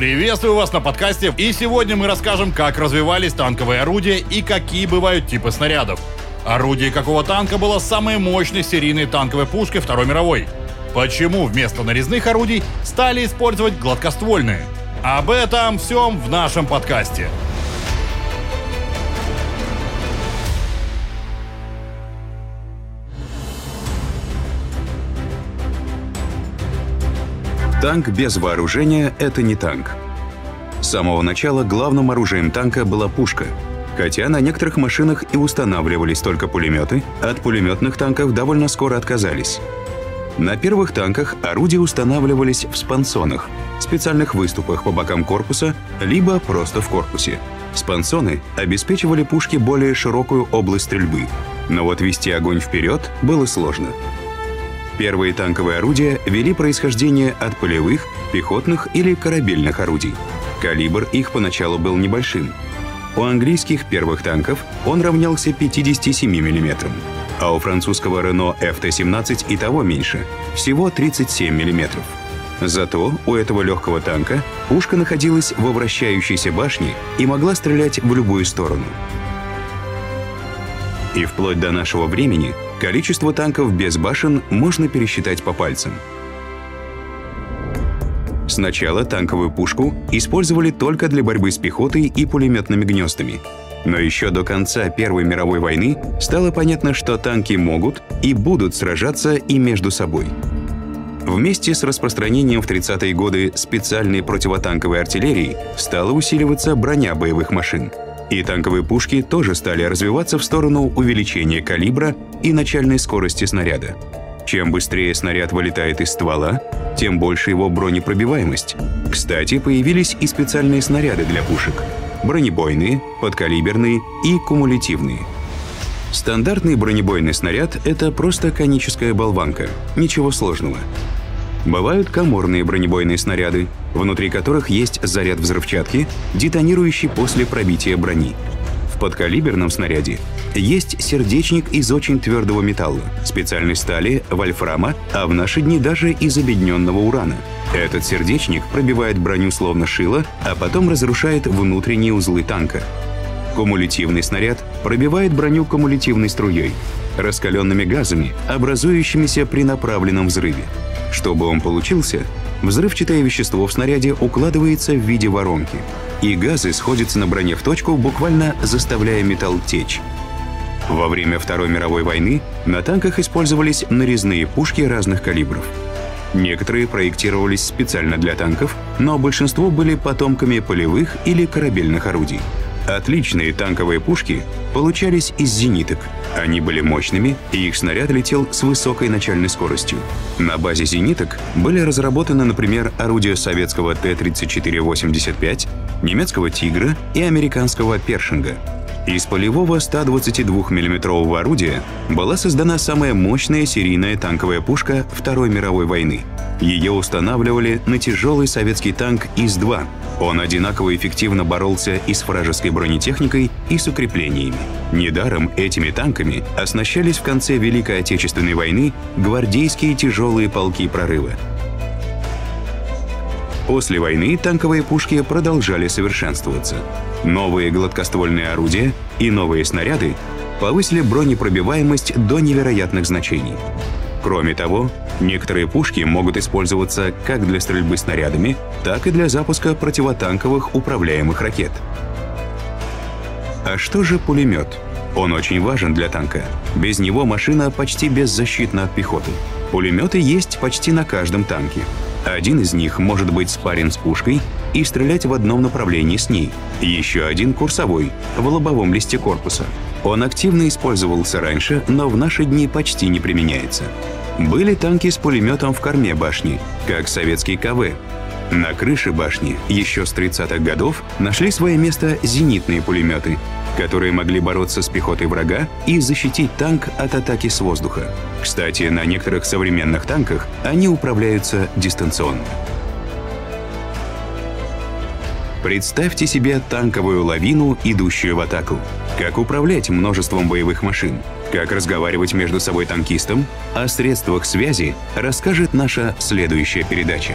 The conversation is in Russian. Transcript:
Приветствую вас на подкасте, и сегодня мы расскажем, как развивались танковые орудия и какие бывают типы снарядов. Орудие какого танка было самой мощной серийной танковой пушкой Второй мировой? Почему вместо нарезных орудий стали использовать гладкоствольные? Об этом всем в нашем подкасте. Танк без вооружения – это не танк. С самого начала главным оружием танка была пушка. Хотя на некоторых машинах и устанавливались только пулеметы, от пулеметных танков довольно скоро отказались. На первых танках орудия устанавливались в спансонах, специальных выступах по бокам корпуса, либо просто в корпусе. Спансоны обеспечивали пушке более широкую область стрельбы, но вот вести огонь вперед было сложно – Первые танковые орудия вели происхождение от полевых, пехотных или корабельных орудий. Калибр их поначалу был небольшим. У английских первых танков он равнялся 57 мм, а у французского Renault FT-17 и того меньше – всего 37 мм. Зато у этого легкого танка пушка находилась во вращающейся башне и могла стрелять в любую сторону. И вплоть до нашего времени количество танков без башен можно пересчитать по пальцам. Сначала танковую пушку использовали только для борьбы с пехотой и пулеметными гнездами. Но еще до конца Первой мировой войны стало понятно, что танки могут и будут сражаться и между собой. Вместе с распространением в 30-е годы специальной противотанковой артиллерии стала усиливаться броня боевых машин – и танковые пушки тоже стали развиваться в сторону увеличения калибра и начальной скорости снаряда. Чем быстрее снаряд вылетает из ствола, тем больше его бронепробиваемость. Кстати, появились и специальные снаряды для пушек. Бронебойные, подкалиберные и кумулятивные. Стандартный бронебойный снаряд — это просто коническая болванка, ничего сложного. Бывают коморные бронебойные снаряды, внутри которых есть заряд взрывчатки, детонирующий после пробития брони. В подкалиберном снаряде есть сердечник из очень твердого металла, специальной стали, вольфрама, а в наши дни даже из обедненного урана. Этот сердечник пробивает броню словно шило, а потом разрушает внутренние узлы танка. Кумулятивный снаряд пробивает броню кумулятивной струей, раскаленными газами, образующимися при направленном взрыве. Чтобы он получился, взрывчатое вещество в снаряде укладывается в виде воронки, и газы сходятся на броне в точку, буквально заставляя металл течь. Во время Второй мировой войны на танках использовались нарезные пушки разных калибров. Некоторые проектировались специально для танков, но большинство были потомками полевых или корабельных орудий. Отличные танковые пушки получались из зениток. Они были мощными, и их снаряд летел с высокой начальной скоростью. На базе зениток были разработаны, например, орудия советского Т-34-85, немецкого «Тигра» и американского «Першинга». Из полевого 122 мм орудия была создана самая мощная серийная танковая пушка Второй мировой войны. Ее устанавливали на тяжелый советский танк ИС-2, он одинаково эффективно боролся и с вражеской бронетехникой, и с укреплениями. Недаром этими танками оснащались в конце Великой Отечественной войны гвардейские тяжелые полки прорыва. После войны танковые пушки продолжали совершенствоваться. Новые гладкоствольные орудия и новые снаряды повысили бронепробиваемость до невероятных значений. Кроме того, некоторые пушки могут использоваться как для стрельбы снарядами, так и для запуска противотанковых управляемых ракет. А что же пулемет? Он очень важен для танка. Без него машина почти беззащитна от пехоты. Пулеметы есть почти на каждом танке. Один из них может быть спарен с пушкой и стрелять в одном направлении с ней. Еще один курсовой, в лобовом листе корпуса. Он активно использовался раньше, но в наши дни почти не применяется. Были танки с пулеметом в корме башни, как советский КВ. На крыше башни еще с 30-х годов нашли свое место зенитные пулеметы, которые могли бороться с пехотой врага и защитить танк от атаки с воздуха. Кстати, на некоторых современных танках они управляются дистанционно. Представьте себе танковую лавину, идущую в атаку. Как управлять множеством боевых машин? Как разговаривать между собой танкистам? О средствах связи расскажет наша следующая передача.